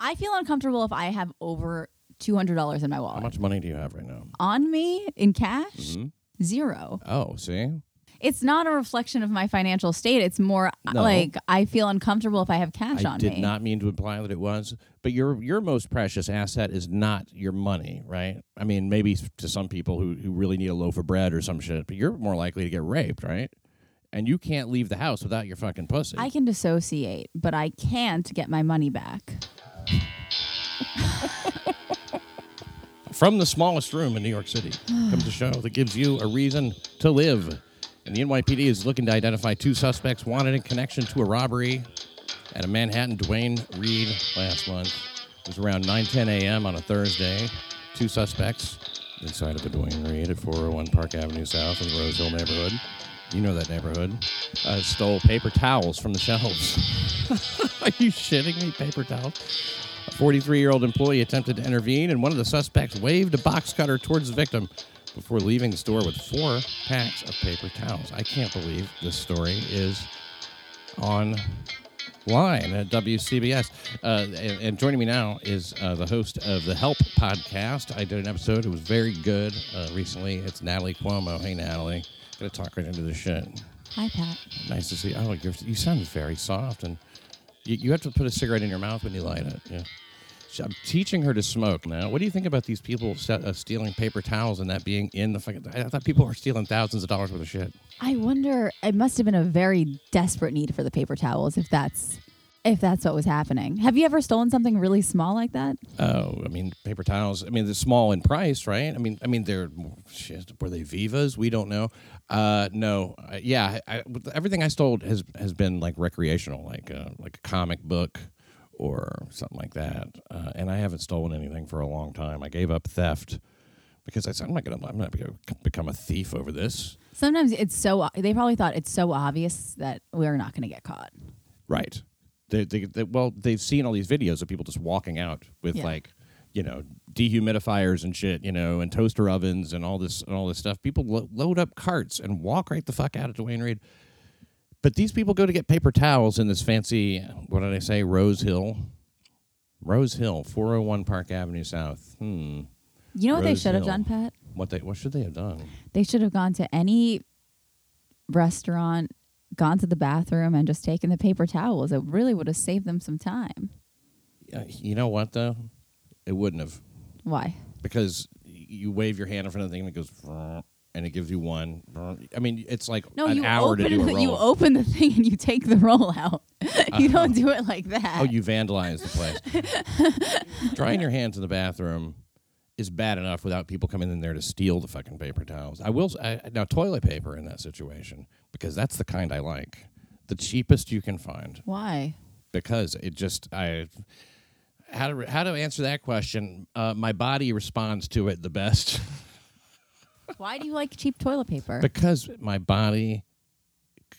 I feel uncomfortable if I have over two hundred dollars in my wallet. How wallet. much money do you have right now? On me in cash, Mhm. zero. Oh, see, It's not a reflection of my financial state. It's more No. like I feel uncomfortable if I have cash on me. I on did me. not mean to imply that it was, but your your most precious asset is not your money, right? I mean, maybe to some people who who really need a loaf of bread or some shit, but you're more likely to get raped, right? And you can't leave the house without your fucking pussy. I can dissociate, but I can't get my money back. From the smallest room in New York City comes a show that gives you a reason to live. And the NYPD is looking to identify two suspects wanted in connection to a robbery at a Manhattan Duane Reade last month. It was around 9:10 a.m. on a Thursday. Two suspects inside of a Duane Reade at 401 Park Avenue South in the Rose Hill neighborhood. You know that neighborhood. Uh, stole paper towels from the shelves. Are you shitting me? Paper towels? A 43 year old employee attempted to intervene, and one of the suspects waved a box cutter towards the victim before leaving the store with four packs of paper towels. I can't believe this story is online at WCBS. Uh, and, and joining me now is uh, the host of the Help podcast. I did an episode, it was very good uh, recently. It's Natalie Cuomo. Hey, Natalie. Gonna talk right into the shit. Hi, Pat. Nice to see. Oh, you're, you sound very soft, and you, you have to put a cigarette in your mouth when you light it. Yeah. So I'm teaching her to smoke now. What do you think about these people uh, stealing paper towels and that being in the fucking? I thought people were stealing thousands of dollars worth of shit. I wonder. It must have been a very desperate need for the paper towels, if that's if that's what was happening. Have you ever stolen something really small like that? Oh, I mean, paper towels. I mean, they're small in price, right? I mean, I mean, they're shit. Were they Vivas? We don't know. Uh, no, uh, yeah. I, everything I stole has has been like recreational, like uh, like a comic book or something like that. Uh, and I haven't stolen anything for a long time. I gave up theft because I said I'm not gonna I'm not gonna become a thief over this. Sometimes it's so. They probably thought it's so obvious that we're not going to get caught. Right. They, they, they, well, they've seen all these videos of people just walking out with Yeah. like, you know, dehumidifiers and shit, you know, and toaster ovens and all this and all this stuff. People lo- load up carts and walk right the fuck out of Duane Reade. But these people go to get paper towels in this fancy, what did I say, Rose Hill, Rose Hill, four hundred one Park Avenue South. Hmm. You know what they Rose should have done, Pat? What they what should they have done? They should have gone to any restaurant, gone to the bathroom, and just taken the paper towels. It really would have saved them some time. Uh, you know what though? It wouldn't have. Why? because you wave your hand in front of the thing and it goes and it gives you one. I mean, it's like No, an you hour open to do a roll. you open the thing and you take the roll out. you don't uh-huh. do it like that. oh, you vandalize the place. Drying your hands in the bathroom is bad enough without people coming in there to steal the fucking paper towels. I will I, now toilet paper in that situation because that's the kind I like, the cheapest you can find. Why? Because it just I. How to how to answer that question? Uh, my body responds to it the best. Why do you like cheap toilet paper? because my body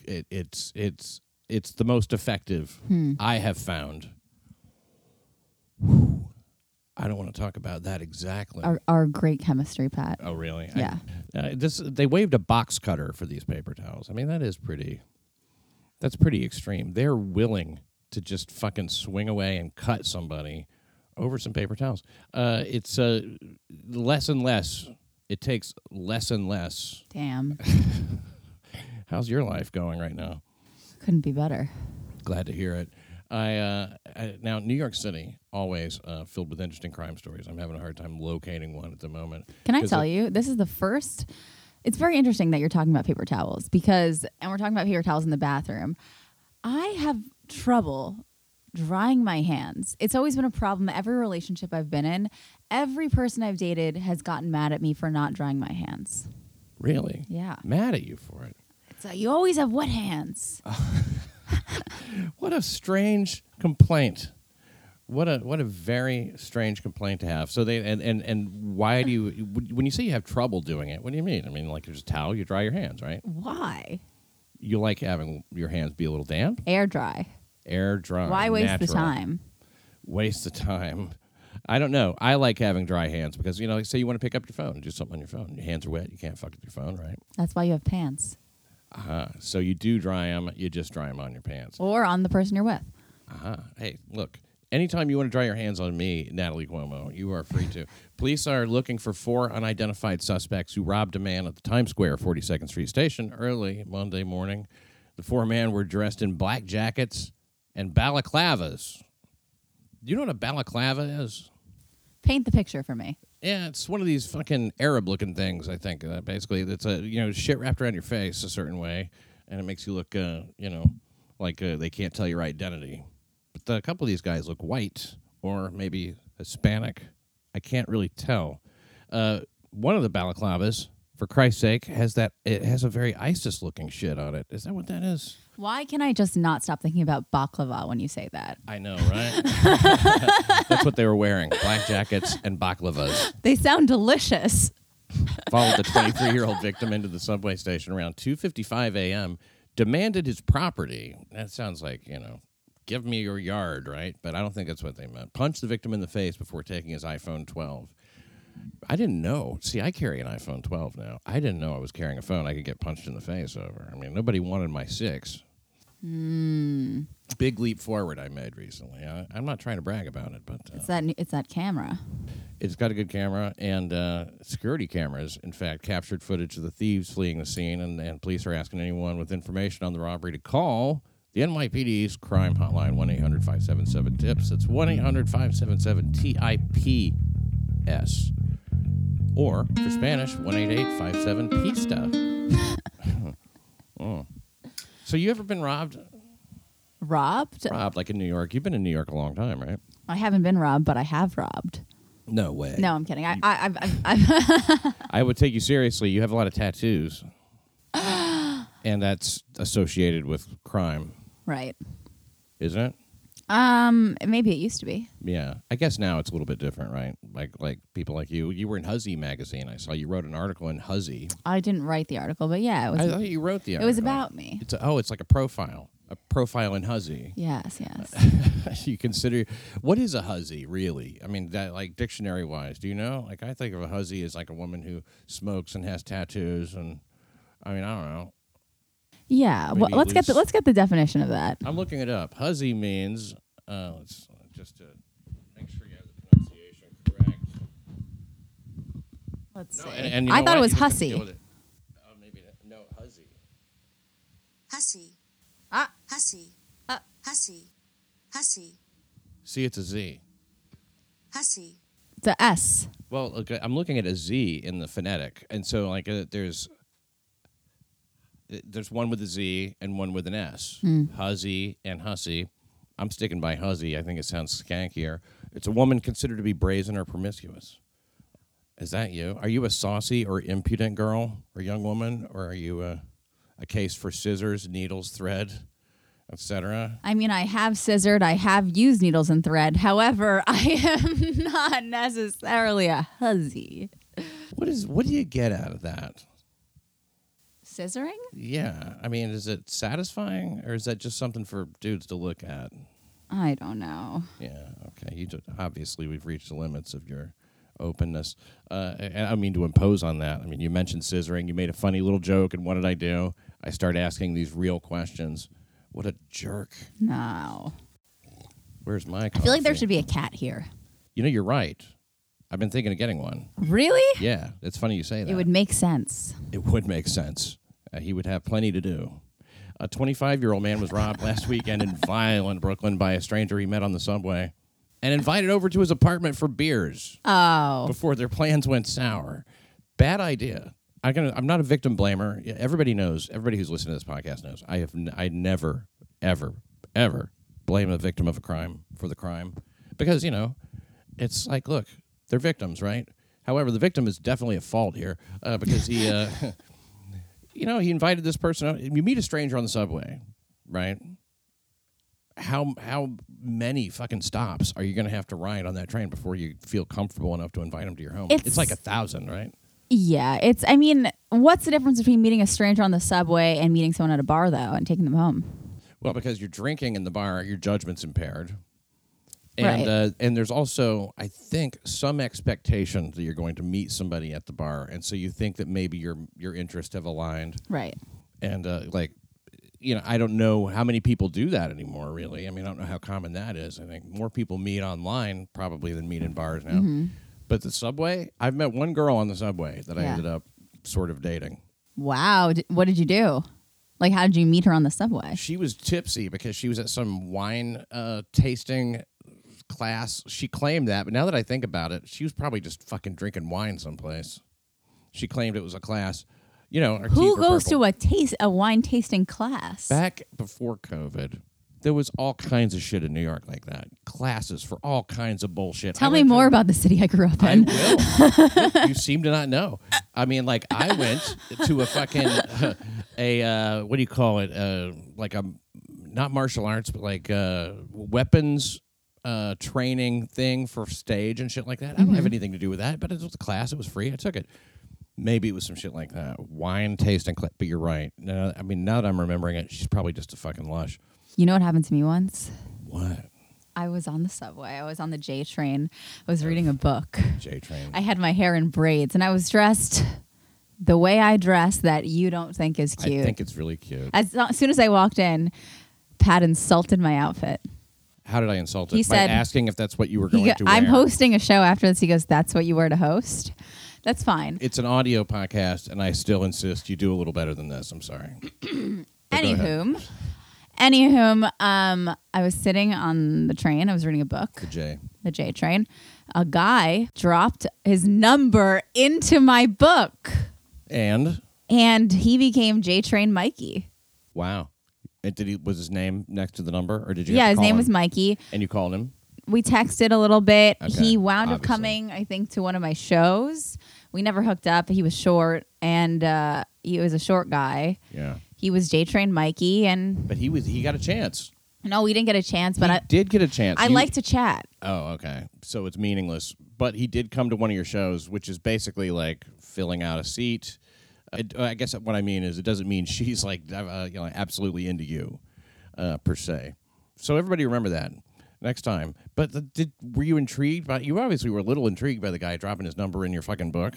it, it's it's it's the most effective Hmm. i have found Whew. i don't want to talk about that exactly our, our great chemistry, Pat. oh really I- Yeah. uh, this they waved a box cutter for these paper towels i mean that is pretty that's pretty extreme they're willing to just fucking swing away and cut somebody over some paper towels uh, it's uh, less and less it takes less and less Damn. How's your life going right now? Couldn't be better. Glad to hear it. I, uh, I now New York City always uh, filled with interesting crime stories. I'm having a hard time locating one at the moment. Can I tell it- you, this is the first. It's very interesting that you're talking about paper towels because, and we're talking about paper towels in the bathroom. I have trouble drying my hands. It's always been a problem. Every relationship I've been in, every person I've dated has gotten mad at me for not drying my hands. Really Yeah. mad at you for it. It's like, you always have wet hands. What a strange complaint. What a what a very strange complaint to have. So they and and and why do you when you say you have trouble doing it? What do you mean? I mean like there's a towel, you dry your hands, right? Why? You like having your hands be a little damp, Air dry. Air dry. Why waste the time? waste the time. I don't know. I like having dry hands because you know, like, say you want to pick up your phone and do something on your phone. Your hands are wet. You can't fuck with your phone, right? That's why you have pants Uh-huh. So you do dry them. You just dry them on your pants. or on the person you're with. Uh-huh. Hey, look. Anytime you want to dry your hands on me, Natalie Cuomo, you are free to. Police are looking for four unidentified suspects who robbed a man at the Times Square 42nd Street station early Monday morning. The four men were dressed in black jackets and balaclavas. Do you know what a balaclava is? Paint the picture for me. Yeah, it's one of these fucking Arab-looking things. I think uh, basically it's a you know shit wrapped around your face a certain way, and it makes you look uh, you know like uh, they can't tell your identity. But the, a couple of these guys look white or maybe Hispanic. I can't really tell. Uh, one of the balaclavas, for Christ's sake, has that it has a very ISIS-looking shit on it. Is that what that is? Why can I just not stop thinking about baklava when you say that? I know, right? That's what they were wearing: black jackets and baklavas. They sound delicious. followed the 23 year old victim into the subway station around 2:55 a.m. demanded his property. That sounds like you know, give me your yard, right? But I don't think that's what they meant. Punched the victim in the face before taking his iPhone 12. I didn't know. See, I carry an iPhone 12 now. I didn't know I was carrying a phone I could get punched in the face over. I mean, nobody wanted my six. Big leap forward I made recently. I, I'm not trying to brag about it, but uh, It's that it's that camera. it's got a good camera and uh, security cameras, in fact, captured footage of the thieves fleeing the scene. And, and police are asking anyone with information on the robbery to call the NYPD's crime hotline, 1 800 577 TIPS. That's 1 800 577 TIPS. Or for Spanish, 188 57 Pista. Oh. So, you ever been robbed? Robbed? Robbed, like in New York? You've been in New York a long time, right? I haven't been robbed, but I have robbed. No way. No, I'm kidding. I, I, I've, I've, I've I would take you seriously. You have a lot of tattoos. and that's associated with crime, right. isn't it? Um, maybe it used to be. Yeah. I guess now it's a little bit different, right? Like like people like you. You were in Huzzy magazine. I saw you wrote an article in Huzzy. I didn't write the article, but yeah, it was. I thought you wrote the it was about me. It's a, oh, it's like a profile. A profile in Huzzy. Yes, yes. you consider what is a Huzzy really? I mean, that like dictionary wise, do you know? Like I think of a Huzzy as like a woman who smokes and has tattoos and I mean, I don't know. Yeah. Well, Maybe let's get the loose- let's get the definition of that. I'm looking it up. Huzzy means uh, let's just to make sure you have the pronunciation correct. Let's No, see. and, and you I know thought what? it was You just have to hussy. deal with it. Oh, maybe not. no Huzzy. Hussy, Ah, hussy, Uh. hussy, hussy, See, it's a Z. hussy, it's a S. Well, okay, I'm looking at a Z in the phonetic, and so like uh, there's uh, there's one with a Z and one with an S. Hmm. Huzzy and hussy. I'm sticking by huzzy. I think it sounds skankier. It's a woman considered to be brazen or promiscuous. Is that you? Are you a saucy or impudent girl or young woman, or are you a, a case for scissors, needles, thread, etc.? I mean, I have scissored. I have used needles and thread. However, I am not necessarily a hussy. What is? What do you get out of that? Scissoring? Yeah, I mean, is it satisfying, or is that just something for dudes to look at? I don't know. Yeah, okay. You just, obviously we've reached the limits of your openness. Uh, and I mean to impose on that. I mean, you mentioned scissoring. You made a funny little joke, and what did I do? I started asking these real questions. What a jerk! No. Where's my? I feel like there should be a cat here. You know, you're right. I've been thinking of getting one. Really? Yeah, it's funny you say that. It would make sense. It would make sense. Uh, he would have plenty to do. A 25 year old man was robbed last weekend in violent Brooklyn by a stranger he met on the subway and invited over to his apartment for beers Oh. before their plans went sour. Bad idea. I can, I'm not a victim blamer. Everybody knows, everybody who's listening to this podcast knows, I have n- I never, ever, ever blame a victim of a crime for the crime because, you know, it's like, look, they're victims, right? However, the victim is definitely at fault here uh, because he, uh, you know, he invited this person. Out. You meet a stranger on the subway, right? How how many fucking stops are you going to have to ride on that train before you feel comfortable enough to invite him to your home? It's, It's- like a thousand, right? Yeah, it's. I mean, what's the difference between meeting a stranger on the subway and meeting someone at a bar, though, and taking them home? Well, because you're drinking in the bar, your judgment's impaired. And Right. uh, and there's also, I think, some expectation that you're going to meet somebody at the bar, and so you think that maybe your your interests have aligned, Right. and uh, like you know, I don't know how many people do that anymore. Really, I mean, I don't know how common that is. I think more people meet online probably than meet in bars now. Mm-hmm. But the subway, I've met one girl on the subway that I ended up sort of dating. Wow. D- what did you do? Like, how did you meet her on the subway? She was tipsy because she was at some wine uh, tasting class. She claimed that, but now that I think about it, she was probably just fucking drinking wine someplace. She claimed it was a class. You know, Who goes purple. to a taste a wine tasting class? Back before COVID, there was all kinds of shit in New York like that. Classes for all kinds of bullshit. Tell I me went to- more about the city I grew up I in. will. you seem to not know. I mean, like I went to a fucking a uh, what do you call it? Uh, like a not martial arts, but like uh, weapons uh, training thing for stage and shit like that. I don't have anything to do with that, but it was a class. It was free. I took it. Maybe it was some shit like that. Wine tasting class. But you're right. No, I mean, now that I'm remembering it, she's probably just a fucking lush. You know what happened to me once? What? I was on the subway. I was on the J train. I was reading a book. J train. I had my hair in braids and I was dressed the way I dress that you don't think is cute. I think it's really cute. as, as soon as I walked in, Pat insulted my outfit. How did I insult it? He By said- asking if that's what you were He going go, to wear. I'm hosting a show after this. He goes, That's what you were to host? That's fine. It's an audio podcast, and I still insist you do a little better than this. I'm sorry. But go ahead. Anywhom, anywhom, um, I was sitting on the train. I was reading a book, The J. the J train. A guy dropped his number into my book, And and he became J Train Mikey. wow, and did he was his name next to the number, or did you? Yeah, his name him? was Mikey. And you called him. We texted a little bit. Okay, he wound up coming, I think, to one of my shows. We never hooked up. He was short, and uh, he was a short guy. Yeah, He was J Train Mikey, and but he was he got a chance. no, we didn't get a chance. But he I, did get a chance. I You- like to chat. Oh, okay. So it's meaningless. But he did come to one of your shows, which is basically like filling out a seat. I, I guess what I mean is it doesn't mean she's like uh, you know absolutely into you uh, per se. So everybody remember that next time. But the, did were you intrigued by? You obviously were a little intrigued by the guy dropping his number in your fucking book.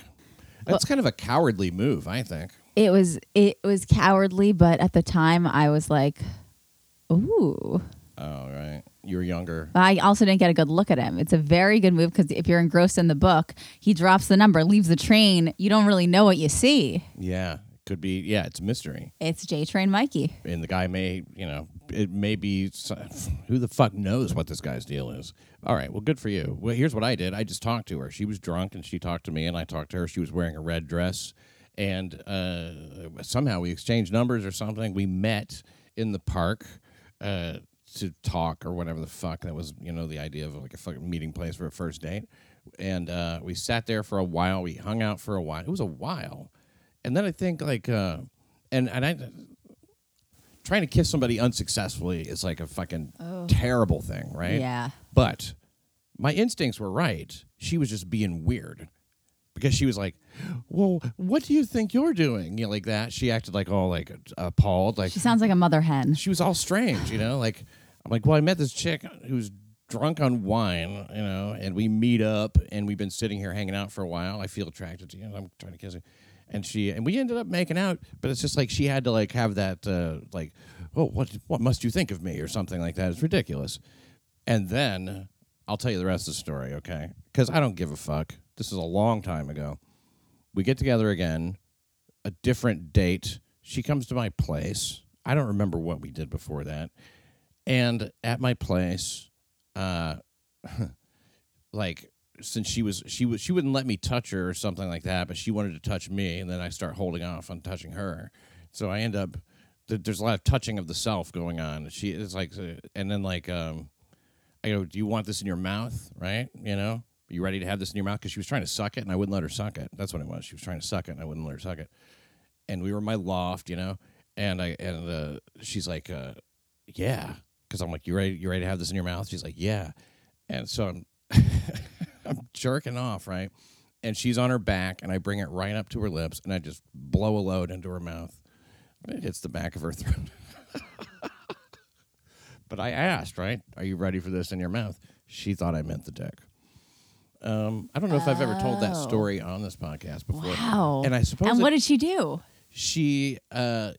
That's kind of a cowardly move, I think. It was it was cowardly, but at the time I was like, ooh. Oh right, you were younger. I also didn't get a good look at him. It's a very good move because if you're engrossed in the book, he drops the number, leaves the train. You don't really know what you see. Yeah, could be. Yeah, it's a mystery. It's J Train Mikey. and the guy may, you know, it may be who the fuck knows what this guy's deal is. All right, well, good for you. Well, here's what I did. I just talked to her. She was drunk, and she talked to me, and I talked to her. She was wearing a red dress, and uh, somehow we exchanged numbers or something. We met in the park uh, to talk or whatever the fuck. That was, you know, the idea of like a fucking meeting place for a first date. And uh, we sat there for a while. We hung out for a while. It was a while, and then I think like, uh, and and I trying to kiss somebody unsuccessfully is like a fucking terrible thing, right? Yeah. But my instincts were right. She was just being weird because she was like, "Well, what do you think you're doing?" You know, like that. She acted like all like appalled, like She sounds like a mother hen. she was all strange, you know. Like I'm like, well, I met this chick who's drunk on wine, you know, and we meet up, and we've been sitting here hanging out for a while. I feel attracted to you, I'm trying to kiss her, and she and we ended up making out, but it's just like she had to like have that uh, like, oh, what what must you think of me or something like that. It's ridiculous. And then I'll tell you the rest of the story, okay? Because I don't give a fuck. This is a long time ago. We get together again, a different date. She comes to my place. I don't remember what we did before that. And at my place, uh, like since she was she was she wouldn't let me touch her or something like that, but she wanted to touch me, and then I start holding off on touching her. So I end up there's a lot of touching of the self going on. She is like, uh, and then like um, I go, do you want this in your mouth? Right? You know, are you ready to have this in your mouth? Because she was trying to suck it, and I wouldn't let her suck it. That's what it was. She was trying to suck it, and I wouldn't let her suck it. And we were in my loft, you know, and I and uh, she's like, uh, yeah, because I'm like, you ready? You ready to have this in your mouth? She's like, yeah, and so I'm I'm jerking off, right? And she's on her back, and I bring it right up to her lips, and I just blow a load into her mouth. It hits the back of her throat. but I asked, right? Are you ready for this in your mouth? She thought I meant the dick. Um, I don't know if I've ever told that Oh. story on this podcast before. Wow. And I suppose And it- what did she do? she uh,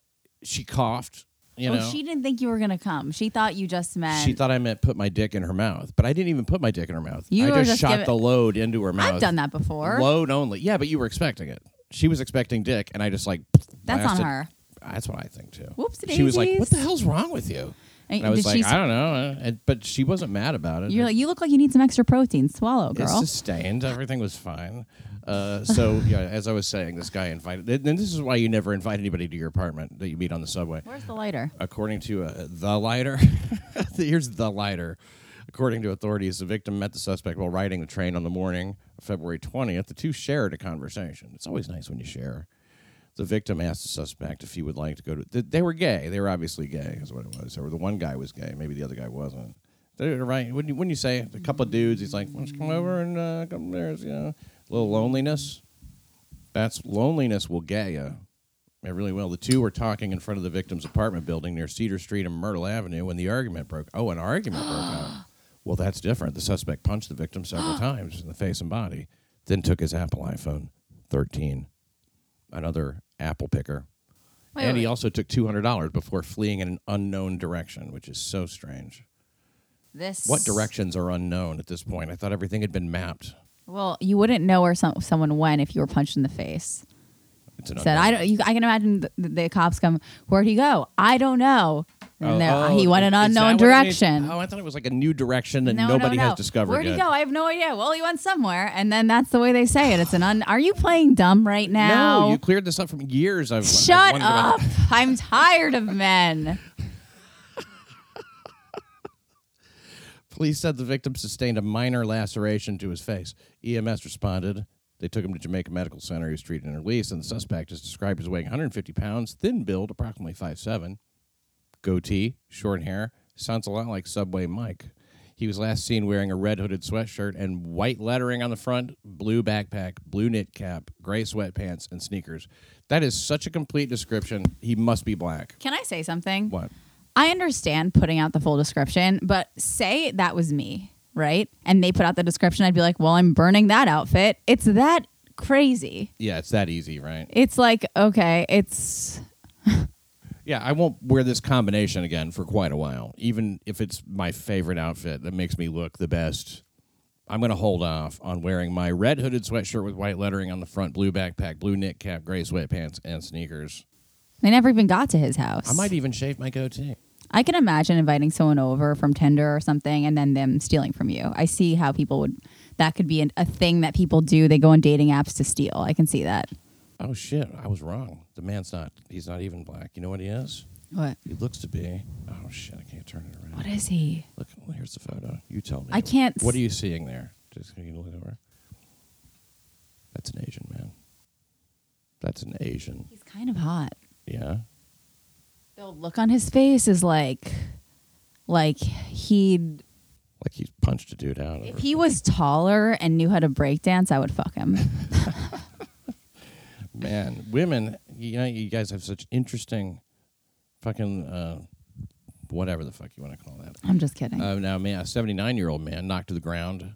she coughed You oh, know, she didn't think you were gonna come. She thought you just meant. She thought I meant put my dick in her mouth, but I didn't even put my dick in her mouth. You I were just, just shot giving- the load into her mouth. I've done that before. Load only. Yeah, but you were expecting it. She was expecting dick, and I just like. That's on her. That's what I think too. Whoopsie She was like, "What the hell's wrong with you?" And And I was like, she- "I don't know," uh, and, but she wasn't mad about it. You're like, you look like you need some extra protein. Swallow, girl. sustained. Everything was fine. Uh, so yeah, as I was saying, this guy invited. And this is why you never invite anybody to your apartment that you meet on the subway. Where's the lighter? According to uh, the lighter, here's the lighter. According to authorities, the victim met the suspect while riding the train on the morning of February 20th. The two shared a conversation. It's always nice when you share. The victim asked the suspect if he would like to go to. They were gay. They were obviously gay, is what it was. Or the one guy was gay. Maybe the other guy wasn't. They were right. When you, when you say a couple of dudes, he's like, "Why don't you come over and uh, come there's you know a little loneliness." That's loneliness will get you. It really will. The two were talking in front of the victim's apartment building near Cedar Street and Myrtle Avenue when the argument broke. Oh, an argument broke out. Well, that's different. The suspect punched the victim several times in the face and body, then took his Apple iPhone 13, another Apple picker. Wait, and he also took $200 before fleeing in an unknown direction, which is so strange. This. What directions are unknown at this point? I thought everything had been mapped. Well, you wouldn't know where some, someone went if you were punched in the face. It's an Said unknown. I don't. You, I can imagine the, the cops come. Where'd he go? I don't know. And Oh, they're- uh, oh, he went an is that unknown what it means? direction. Oh, I thought it was like a new direction that no, nobody no, no. has discovered Where'd yet. he go? I have no idea. Well, he went somewhere, and then that's the way they say it. It's an un. Are you playing dumb right now? No, you cleared this up from years. I've I've Shut wondered about- up! I'm tired of men. Police said the victim sustained a minor laceration to his face. EMS responded. They took him to Jamaica Medical Center. He was treated and released, and the suspect is described as weighing 150 pounds, thin build, approximately 5'7", goatee, short hair. Sounds a lot like Subway Mike. He was last seen wearing a red hooded sweatshirt and white lettering on the front, blue backpack, blue knit cap, gray sweatpants, and sneakers. That is such a complete description. He must be black. Can I say something? What? I understand putting out the full description, but say that was me, right? And they put out the description, I'd be like, well, I'm burning that outfit. It's that crazy. Yeah, it's that easy, right? It's like, okay, it's Yeah, I won't wear this combination again for quite a while. Even if it's my favorite outfit that makes me look the best, I'm going to hold off on wearing my red hooded sweatshirt with white lettering on the front, blue backpack, blue knit cap, gray sweatpants, and sneakers. they never even got to his house. I might even shave my goatee. I can imagine inviting someone over from Tinder or something and then them stealing from you. I see how people would that could be an, a thing that people do. They go on dating apps to steal. I can see that. Oh shit, I was wrong. The man's not. He's not even black. You know what he is? What? He looks to be. Oh shit, I can't turn it around. What is he? Look, well, here's the photo. You tell me. I can't What s- are you seeing there? Just can you look over? That's an Asian man. That's an Asian. He's kind of hot. Yeah. Look on his face is like like he'd Like he's punched a dude out. if he was taller and knew how to break dance, I would fuck him. man, women, you know, you guys have such interesting fucking uh, whatever the fuck you want to call that. I'm just kidding. Uh, now, man, a 79 year old man knocked to the ground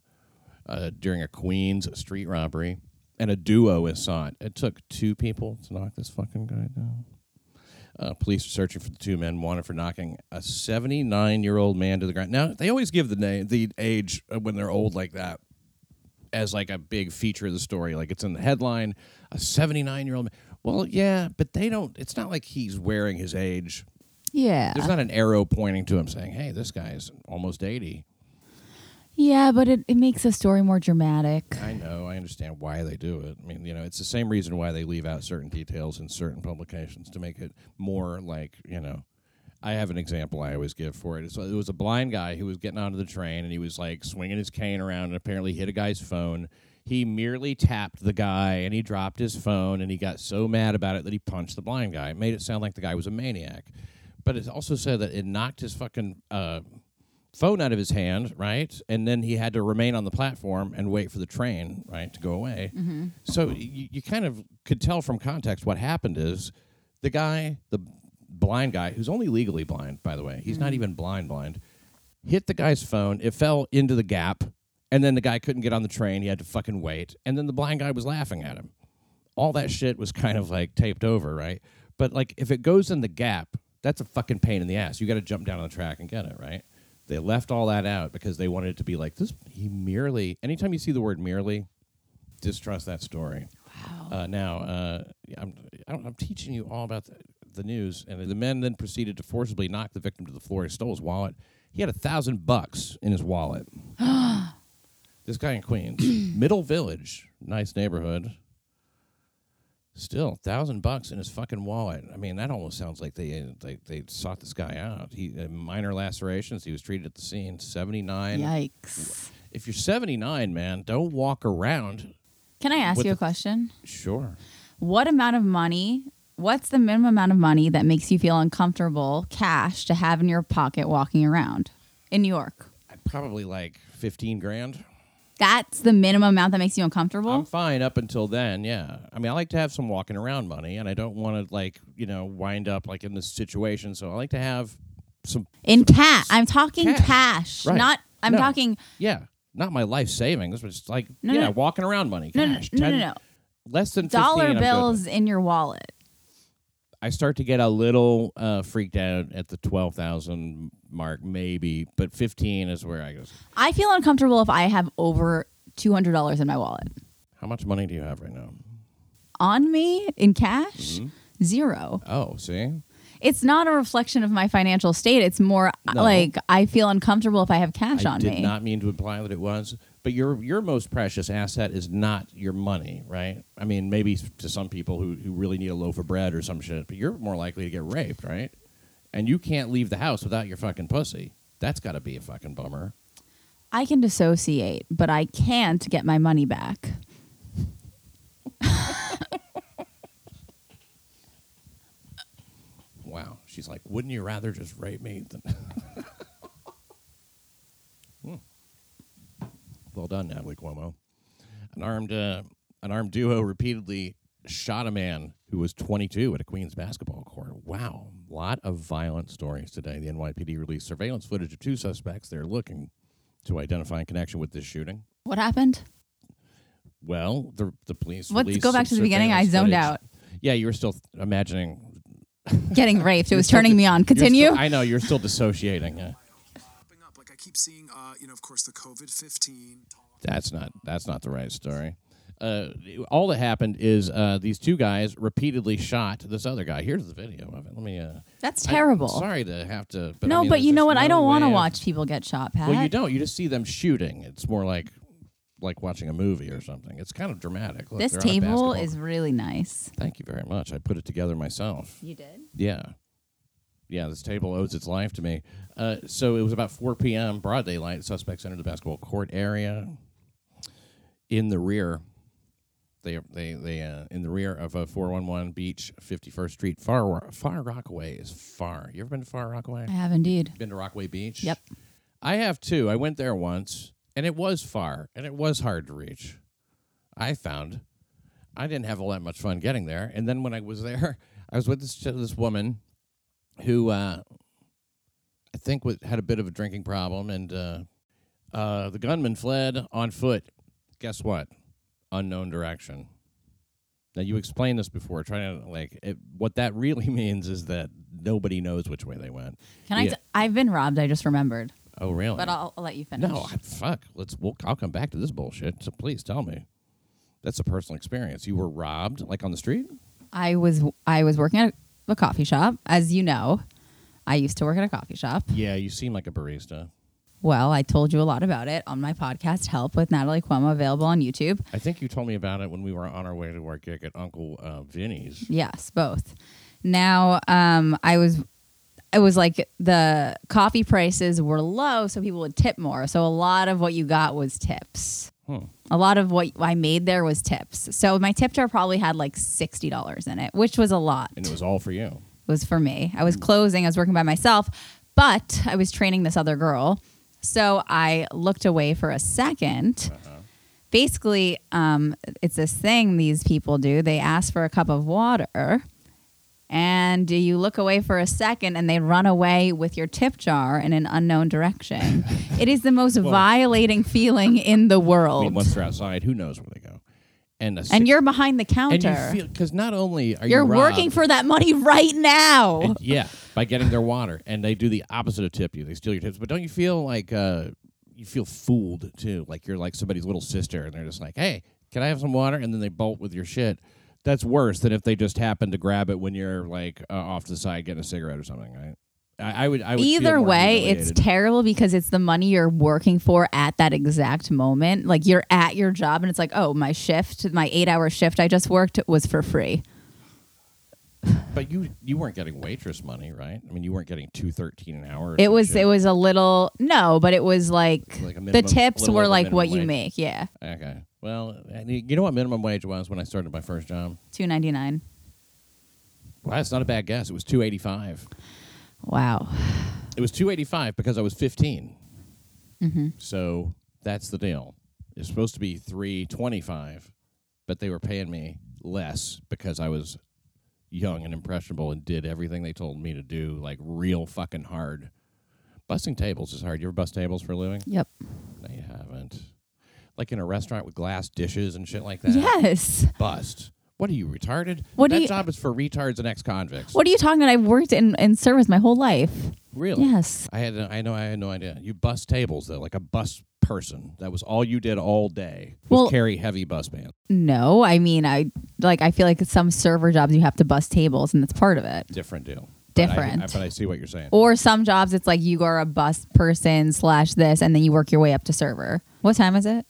uh, during a Queens street robbery, and a duo is sought. It took two people to knock this fucking guy down. Uh, police are searching for the two men wanted for knocking a 79 year old man to the ground. Now, they always give the name, the age uh, when they're old like that as like a big feature of the story. Like it's in the headline, a 79 year old man. Well, yeah, but they don't, it's not like he's wearing his age yeah. there's not an arrow pointing to him saying, "Hey, this guy's almost 80." Yeah, but it, it makes the story more dramatic. I know, I understand why they do it. I mean, you know, it's the same reason why they leave out certain details in certain publications to make it more like, you know. I have an example I always give for it. So it was a blind guy who was getting onto the train and he was like swinging his cane around and apparently hit a guy's phone. He merely tapped the guy and he dropped his phone and he got so mad about it that he punched the blind guy. It made it sound like the guy was a maniac. But it also said that it knocked his fucking uh, phone out of his hand, right? And then he had to remain on the platform and wait for the train, right, to go away. Mm-hmm. So you, you kind of could tell from context what happened is the guy, the blind guy, who's only legally blind, by the way, he's not mm-hmm. even blind blind, hit the guy's phone. It fell into the gap, and then the guy couldn't get on the train. He had to fucking wait, and then the blind guy was laughing at him. All that shit was kind of like taped over, right? But like if it goes in the gap, That's a fucking pain in the ass. You got to jump down on the track and get it right. They left all that out because they wanted it to be like this. He merely. Anytime you see the word merely, distrust that story. Wow. Uh, now, uh, I'm, I don't, I'm teaching you all about the, the news, and the men then proceeded to forcibly knock the victim to the floor. He stole his wallet. He had a thousand bucks in his wallet. this guy in Queens, Middle Village, nice neighborhood. Still, thousand bucks in his fucking wallet. I mean, that almost sounds like they they, they sought this guy out. He uh, minor lacerations. He was treated at the scene. Seventy nine. Yikes. If you're seventy nine, man, don't walk around. Can I ask you a the- question? Sure. What amount of money, what's the minimum amount of money that makes you feel uncomfortable, cash, to have in your pocket walking around in New York? Probably like fifteen grand. That's the minimum amount that makes you uncomfortable? I'm fine up until then, yeah. I mean, I like to have some walking around money, and I don't want to like you know wind up like in this situation. So I like to have some, in cash. I'm talking Cash. Right. Not, I'm No. talking, yeah, not my life savings, but just like No, yeah, no. walking around money, no, no, cash, no, no, 10 no. less than 15, Dollar I'm good bills in your wallet. I start to get a little uh, freaked out at the twelve thousand mark, maybe, but fifteen is where I go. I feel uncomfortable if I have over $200 in my wallet. How much money do you have right now? On me in cash? Mm-hmm. Zero. Oh, see, It's not a reflection of my financial state. It's more No. like I feel uncomfortable if I have cash I on did me. not mean to imply that it was, but your your most precious asset is not your money, right? I mean, maybe to some people who who really need a loaf of bread or some shit, but you're more likely to get raped, right? And you can't leave the house without your fucking pussy. That's got to be a fucking bummer. I can dissociate, but I can't get my money back. Wow. She's like, wouldn't you rather just rape me than? Hmm. Well done, Natalie Cuomo. An armed uh, an armed duo repeatedly shot a man who was 22 at a Queens basketball court. Wow, a lot of violent stories today. The NYPD released surveillance footage of two suspects they're looking to identify in connection with this shooting. What happened? Well, the the police. Let's go back to the beginning. I zoned footage. Yeah, you were still imagining Getting raped. It was turning me on. Continue. still- I know you're still dissociating. Yeah. Keep seeing, uh, you know, of course, the COVID fifteen. That's not that's not the right story. Uh, all that happened is uh, these two guys repeatedly shot this other guy. Here's the video of it. Let me. Uh, That's I- terrible. sorry to have to. But I no, mean, but you know just what? I don't want to watch people get shot, Pat. Well, you don't. You just see them shooting. It's more like like watching a movie or something. It's kind of dramatic. Look, This they're on a table is really nice. Thank you very much. I put it together myself. You did? Yeah. Yeah, this table owes its life to me. Uh, so it was about 4 p.m., broad daylight. Suspects entered the basketball court area. In the rear, they they they uh, in the rear of a 411 Beach, 51st Street, Far Far Rockaway is far. You ever been to Far Rockaway? I have indeed. Been to Rockaway Beach? Yep. I have too. I went there once, and it was far, and it was hard to reach. I found I didn't have all that much fun getting there, and then when I was there, I was with this this woman who uh, I think was, had a bit of a drinking problem, and uh, uh, the gunman fled on foot. Guess what? Unknown direction. Now you explained this before, trying to like it, what that really means is that nobody knows which way they went. Can I? Yeah. T- I've been robbed. I just remembered. Oh, really? But I'll, I'll let you finish. No, I, fuck. Let's. We'll, I'll come back to this bullshit. So please tell me. That's a personal experience. You were robbed, like on the street. I was I was working at a coffee shop, as you know. I used to work at a coffee shop. Yeah, you seem like a barista. Well, I told you a lot about it on my podcast, Help with Natalie Cuomo, available on YouTube. I think you told me about it when we were on our way to our gig at Uncle uh, Vinny's. Yes, both. Now, um, I was, it was like the coffee prices were low, so people would tip more. So a lot of what you got was tips. Hmm. A lot of what I made there was tips. So my tip jar probably had like sixty dollars in it, which was a lot. And it was all for you. It was for me. I was closing, I was working by myself, but I was training this other girl. So I looked away for a 2nd Basically, um, it's this thing these people do. They ask for a cup of water, and do you look away for a second, and they run away with your tip jar in an unknown direction. it is the most violating feeling in the I world. mean, once they're outside, who knows where they go? and and six- you're behind the counter. because not only are you're you working for that money right now. and- yeah, by getting their water, and they do the opposite of tip you. They steal your tips. But don't you feel like uh, you feel fooled too? Like you're like somebody's little sister, and they're just like, "Hey, can I have some water?" And then they bolt with your shit. That's worse than if they just happen to grab it when you're like uh, off to the side getting a cigarette or something, right? I, I would. I would. Either way, it's terrible because it's the money you're working for at that exact moment. Like you're at your job and it's like, oh, my shift, my eight hour shift I just worked was for free. But you you weren't getting waitress money, right? I mean, you weren't getting two thirteen an hour. It was shit. it was a little no, but it was like, Like a the tips were like minimum what you make. Yeah, Okay. Well, you you know what minimum wage was when I started my first job? two ninety nine. Well, that's not a bad guess. It was two eighty five. Wow. It was two eighty five because I was 15 Mm-hmm. So that's the deal. It's supposed to be three twenty five, but they were paying me less because I was young and impressionable and did everything they told me to do, like real fucking hard. Busting tables is hard. You ever bust tables for a living? Yep. No, you haven't. Like in a restaurant with glass dishes and shit like that. Yes. Bust. What are you retarded? What that you- job is for retards and ex-convicts. What are you talking about? I've worked in, in service my whole life. Really? Yes. I had. I know. I had no idea. You bust tables though, like a bus person. That was all you did all day. Was Well- carry heavy bus bands. No, I mean I like I feel like some server jobs you have to bust tables and that's part of it. Different deal. But Different. I, but I see what you're saying. Or some jobs it's like you are a bus person slash this and then you work your way up to server. What time is it?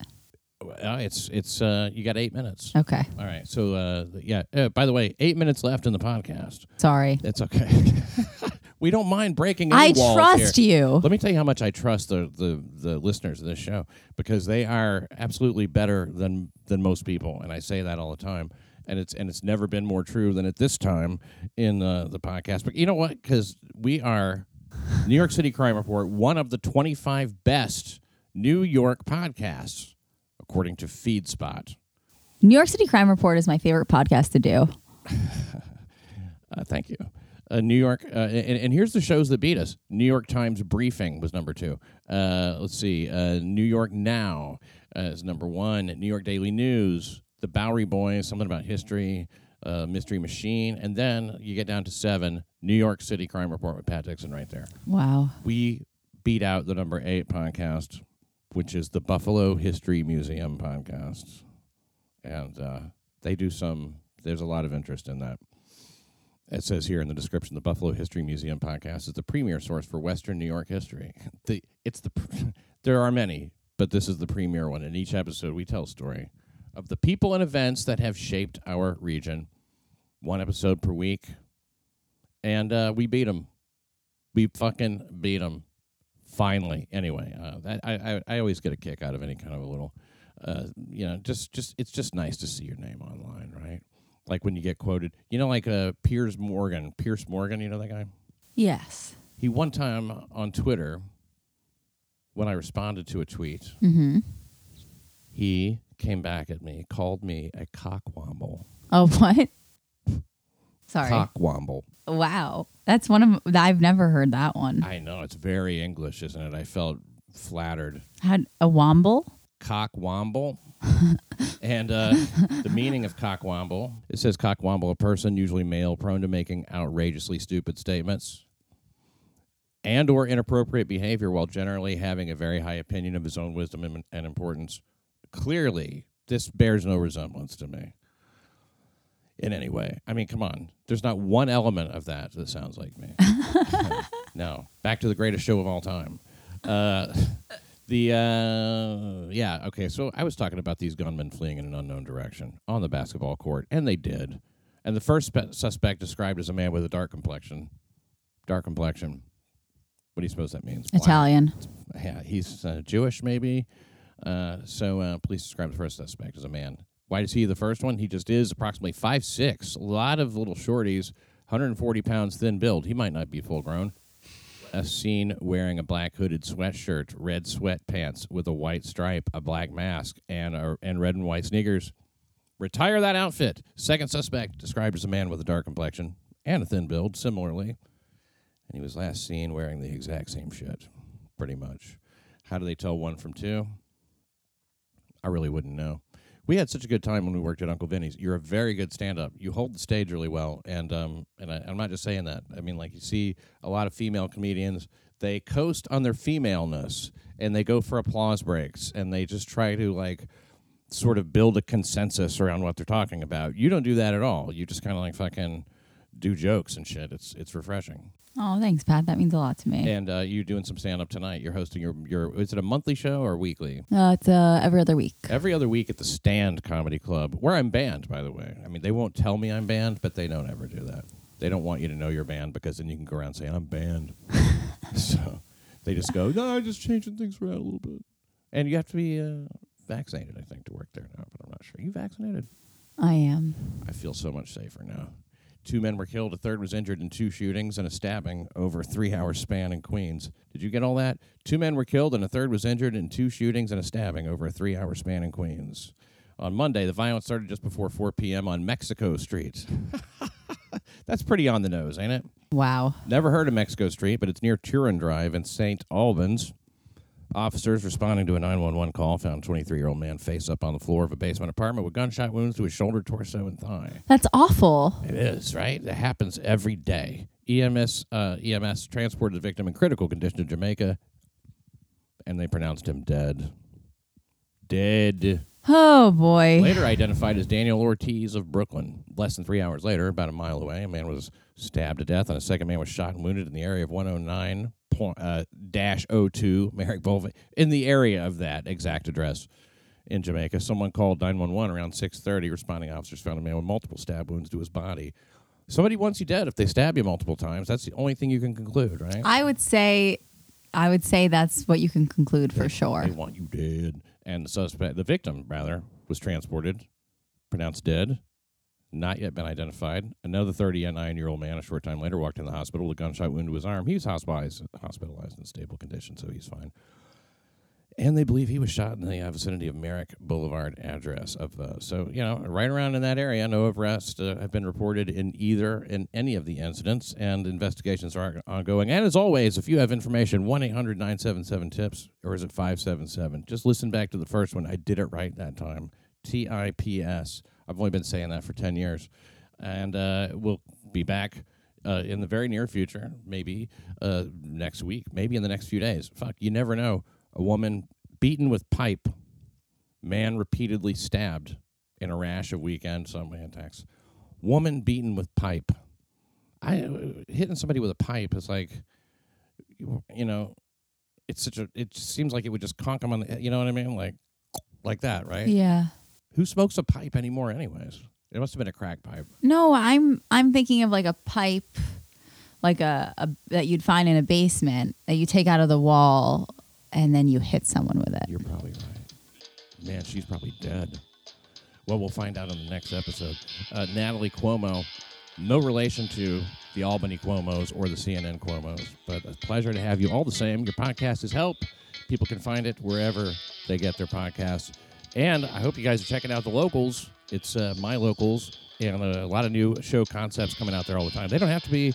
Uh, it's it's. Uh, you got eight minutes. Okay. All right. So uh, yeah. Uh, by the way, eight minutes left in the podcast. Sorry. It's okay. we don't mind breaking. I trust here. you. Let me tell you how much I trust the, the, the listeners of this show because they are absolutely better than than most people, and I say that all the time. And it's and it's never been more true than at this time in uh, the podcast. But you know what? Because we are New York City Crime Report, one of the twenty five best New York podcasts, according to FeedSpot. New York City Crime Report is my favorite podcast to do. Uh, thank you. Uh, New York, uh, and, and here's the shows that beat us. New York Times Briefing was number two. Uh, let's see. Uh, New York Now uh, is number one. New York Daily News, The Bowery Boys, something about history, uh, Mystery Machine, and then you get down to seven. New York City Crime Report with Pat Dixon right there. Wow. We beat out the number eight podcast, which is the Buffalo History Museum podcast, and uh, they do some. There's a lot of interest in that. It says here in the description, the Buffalo History Museum podcast is the premier source for Western New York history. The it's the there are many, but this is the premier one. In each episode, we tell a story of the people and events that have shaped our region. One episode per week, and uh, we beat them. We fucking beat them. Finally, anyway, uh, that, I, I I always get a kick out of any kind of a little, uh, you know, just just it's just nice to see your name online, right? Like when you get quoted, you know, like uh, Piers Morgan, Pierce Morgan, you know that guy. Yes. He one time on Twitter, when I responded to a tweet, Mm-hmm. he came back at me, called me a cockwomble. Oh, what? Sorry. Cockwomble. Wow. That's one of I've never heard that one. I know it's very English, isn't it? I felt flattered. Had a womble? cockwomble. and uh, the meaning of cockwomble it says cockwomble, a person, usually male, prone to making outrageously stupid statements and or inappropriate behavior while generally having a very high opinion of his own wisdom and, and importance. Clearly, this bears no resemblance to me in any way. I mean, come on. There's not one element of that that sounds like me. no. Back to the greatest show of all time. Uh, the uh, yeah okay. So I was talking about these gunmen fleeing in an unknown direction on the basketball court, and they did. And the first spe- suspect described as a man with a dark complexion. Dark complexion. What do you suppose that means? Italian. Yeah, he's uh, Jewish, maybe. Uh, so uh, police describe the first suspect as a man. Why is he the first one? He just is approximately five six. A lot of little shorties, 140 pounds, thin build. He might not be full grown. A scene wearing a black hooded sweatshirt, red sweatpants with a white stripe, a black mask, and a, and red and white sneakers. Retire that outfit. Second suspect described as a man with a dark complexion and a thin build, similarly. And he was last seen wearing the exact same shit, pretty much. How do they tell one from two? I really wouldn't know. We had such a good time when we worked at Uncle Vinny's. You're a very good stand-up. You hold the stage really well, and um, and I, I'm not just saying that. I mean, like you see a lot of female comedians, they coast on their femaleness, and they go for applause breaks, and they just try to like sort of build a consensus around what they're talking about. You don't do that at all. You just kind of like fucking do jokes and shit. It's it's refreshing. Oh, thanks, Pat. That means a lot to me. And uh, you doing some stand up tonight. You're hosting your your is it a monthly show or weekly? Uh, it's uh, every other week. Every other week at the Stand Comedy Club, where I'm banned, by the way. I mean, they won't tell me I'm banned, but they don't ever do that. They don't want you to know you're banned because then you can go around saying I'm banned. so they just go, no, I'm just changing things around a little bit. And you have to be uh, vaccinated, I think, to work there now, but I'm not sure. Are you vaccinated? I am. I feel so much safer now. Two men were killed, a third was injured in two shootings and a stabbing over a three hour span in Queens. Did you get all that? Two men were killed, and a third was injured in two shootings and a stabbing over a three hour span in Queens. On Monday, the violence started just before 4 p.m. on Mexico Street. That's pretty on the nose, ain't it? Wow. Never heard of Mexico Street, but it's near Turin Drive in St. Albans. Officers responding to a 911 call found a 23 year old man face up on the floor of a basement apartment with gunshot wounds to his shoulder, torso, and thigh. That's awful. It is, right? It happens every day. EMS uh, EMS transported the victim in critical condition to Jamaica, and they pronounced him dead. Dead. Oh boy. Later identified as Daniel Ortiz of Brooklyn. Less than three hours later, about a mile away, a man was stabbed to death, and a second man was shot and wounded in the area of 109 point, uh, dash 02 Merrick Boulevard. In the area of that exact address in Jamaica, someone called 911 around 6:30. Responding officers found a man with multiple stab wounds to his body. Somebody wants you dead if they stab you multiple times. That's the only thing you can conclude, right? I would say, I would say that's what you can conclude for sure. They want you dead. And the suspect, the victim, rather, was transported, pronounced dead, not yet been identified. Another 39 year old man, a short time later, walked in the hospital with a gunshot wound to his arm. He's hospitalized, hospitalized in stable condition, so he's fine. And they believe he was shot in the vicinity of Merrick Boulevard address of uh, so you know right around in that area. No arrests uh, have been reported in either in any of the incidents, and investigations are ongoing. And as always, if you have information, one 977 tips or is it five seven seven? Just listen back to the first one. I did it right that time. T I P S. I've only been saying that for ten years, and uh, we'll be back. Uh, in the very near future, maybe uh, next week, maybe in the next few days. Fuck, you never know a woman beaten with pipe, man repeatedly stabbed in a rash of weekend some attacks. Woman beaten with pipe. I uh, hitting somebody with a pipe is like, you know, it's such a. It seems like it would just conk them on the. You know what I mean? Like, like that, right? Yeah. Who smokes a pipe anymore, anyways? It must have been a crack pipe. No, I'm I'm thinking of like a pipe, like a, a that you'd find in a basement that you take out of the wall and then you hit someone with it. You're probably right. Man, she's probably dead. Well, we'll find out in the next episode. Uh, Natalie Cuomo, no relation to the Albany Cuomos or the CNN Cuomos, but a pleasure to have you all the same. Your podcast is help. People can find it wherever they get their podcasts. And I hope you guys are checking out the locals. It's uh, my locals and a lot of new show concepts coming out there all the time. They don't have to be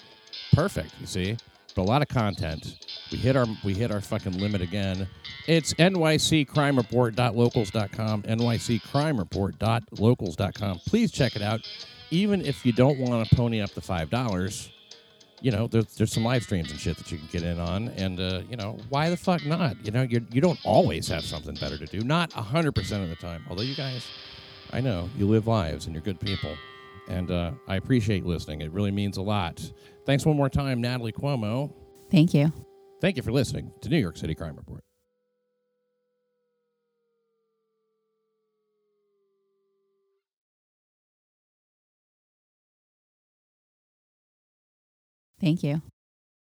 perfect, you see, but a lot of content. We hit our we hit our fucking limit again. It's nyccrimereport.locals.com, nyccrimereport.locals.com. Please check it out. Even if you don't want to pony up the five dollars, you know there's there's some live streams and shit that you can get in on, and uh, you know why the fuck not? You know you you don't always have something better to do, not hundred percent of the time. Although you guys, I know you live lives and you're good people, and uh, I appreciate listening. It really means a lot. Thanks one more time, Natalie Cuomo. Thank you. Thank you for listening to New York City Crime Report. Thank you.